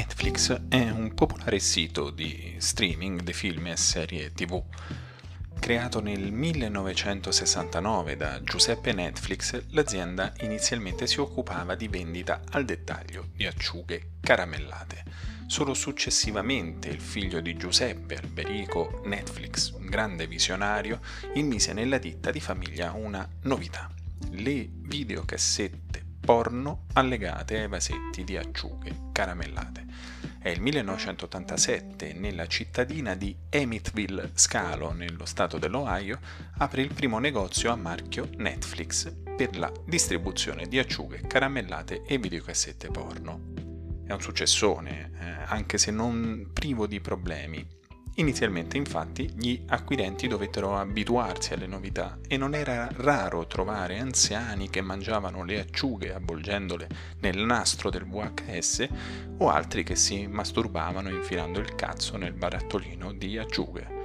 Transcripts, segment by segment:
Netflix è un popolare sito di streaming di film e serie tv. Creato nel 1969 da Giuseppe Netflix, l'azienda inizialmente si occupava di vendita al dettaglio di acciughe caramellate. Solo successivamente il figlio di Giuseppe, Alberico Netflix, un grande visionario, immise nella ditta di famiglia una novità. Le videocassette porno allegate ai vasetti di acciughe caramellate. È il 1987, nella cittadina di Emmitsville Scalo, nello stato dell'Ohio, apre il primo negozio a marchio Netflix per la distribuzione di acciughe caramellate e videocassette porno. È un successone, eh, anche se non privo di problemi, Inizialmente infatti gli acquirenti dovettero abituarsi alle novità e non era raro trovare anziani che mangiavano le acciughe avvolgendole nel nastro del VHS o altri che si masturbavano infilando il cazzo nel barattolino di acciughe.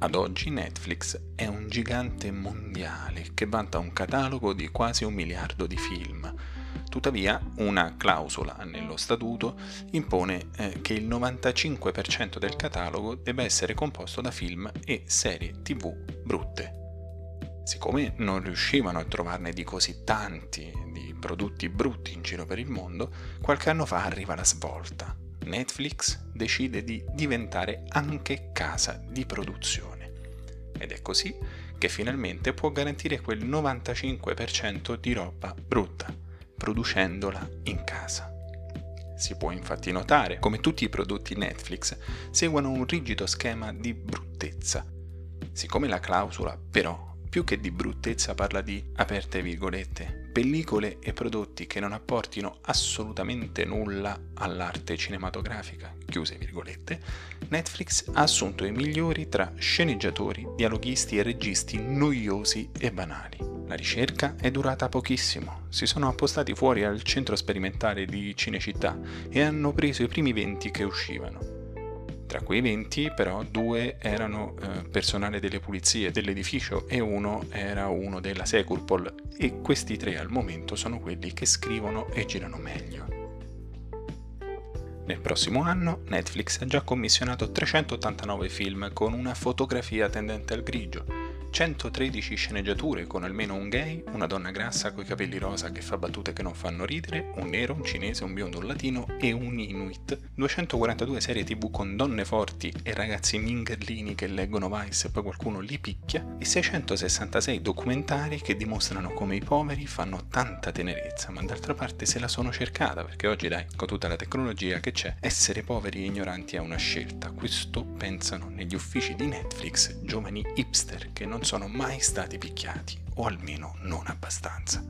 Ad oggi Netflix è un gigante mondiale che vanta un catalogo di quasi un miliardo di film Tuttavia, una clausola nello statuto impone eh, che il 95% del catalogo debba essere composto da film e serie tv brutte. Siccome non riuscivano a trovarne di così tanti di prodotti brutti in giro per il mondo, qualche anno fa arriva la svolta. Netflix decide di diventare anche casa di produzione. Ed è così che finalmente può garantire quel 95% di roba brutta producendola in casa. Si può infatti notare come tutti i prodotti Netflix seguano un rigido schema di bruttezza. Siccome la clausola però più che di bruttezza parla di, aperte virgolette, pellicole e prodotti che non apportino assolutamente nulla all'arte cinematografica, chiuse virgolette, Netflix ha assunto i migliori tra sceneggiatori, dialoghisti e registi noiosi e banali. La ricerca è durata pochissimo, si sono appostati fuori al centro sperimentale di Cinecittà e hanno preso i primi 20 che uscivano. Tra quei 20 però due erano eh, personale delle pulizie dell'edificio e uno era uno della Securpol e questi tre al momento sono quelli che scrivono e girano meglio. Nel prossimo anno Netflix ha già commissionato 389 film con una fotografia tendente al grigio, 113 sceneggiature con almeno un gay, una donna grassa coi capelli rosa che fa battute che non fanno ridere, un nero, un cinese, un biondo, un latino e un inuit, 242 serie tv con donne forti e ragazzi mingerlini che leggono Vice e poi qualcuno li picchia e 666 documentari che dimostrano come i poveri fanno tanta tenerezza, ma d'altra parte se la sono cercata perché oggi dai, con tutta la tecnologia che c'è, essere poveri e ignoranti è una scelta. Questo pensano negli uffici di Netflix giovani hipster che non non sono mai stati picchiati, o almeno non abbastanza.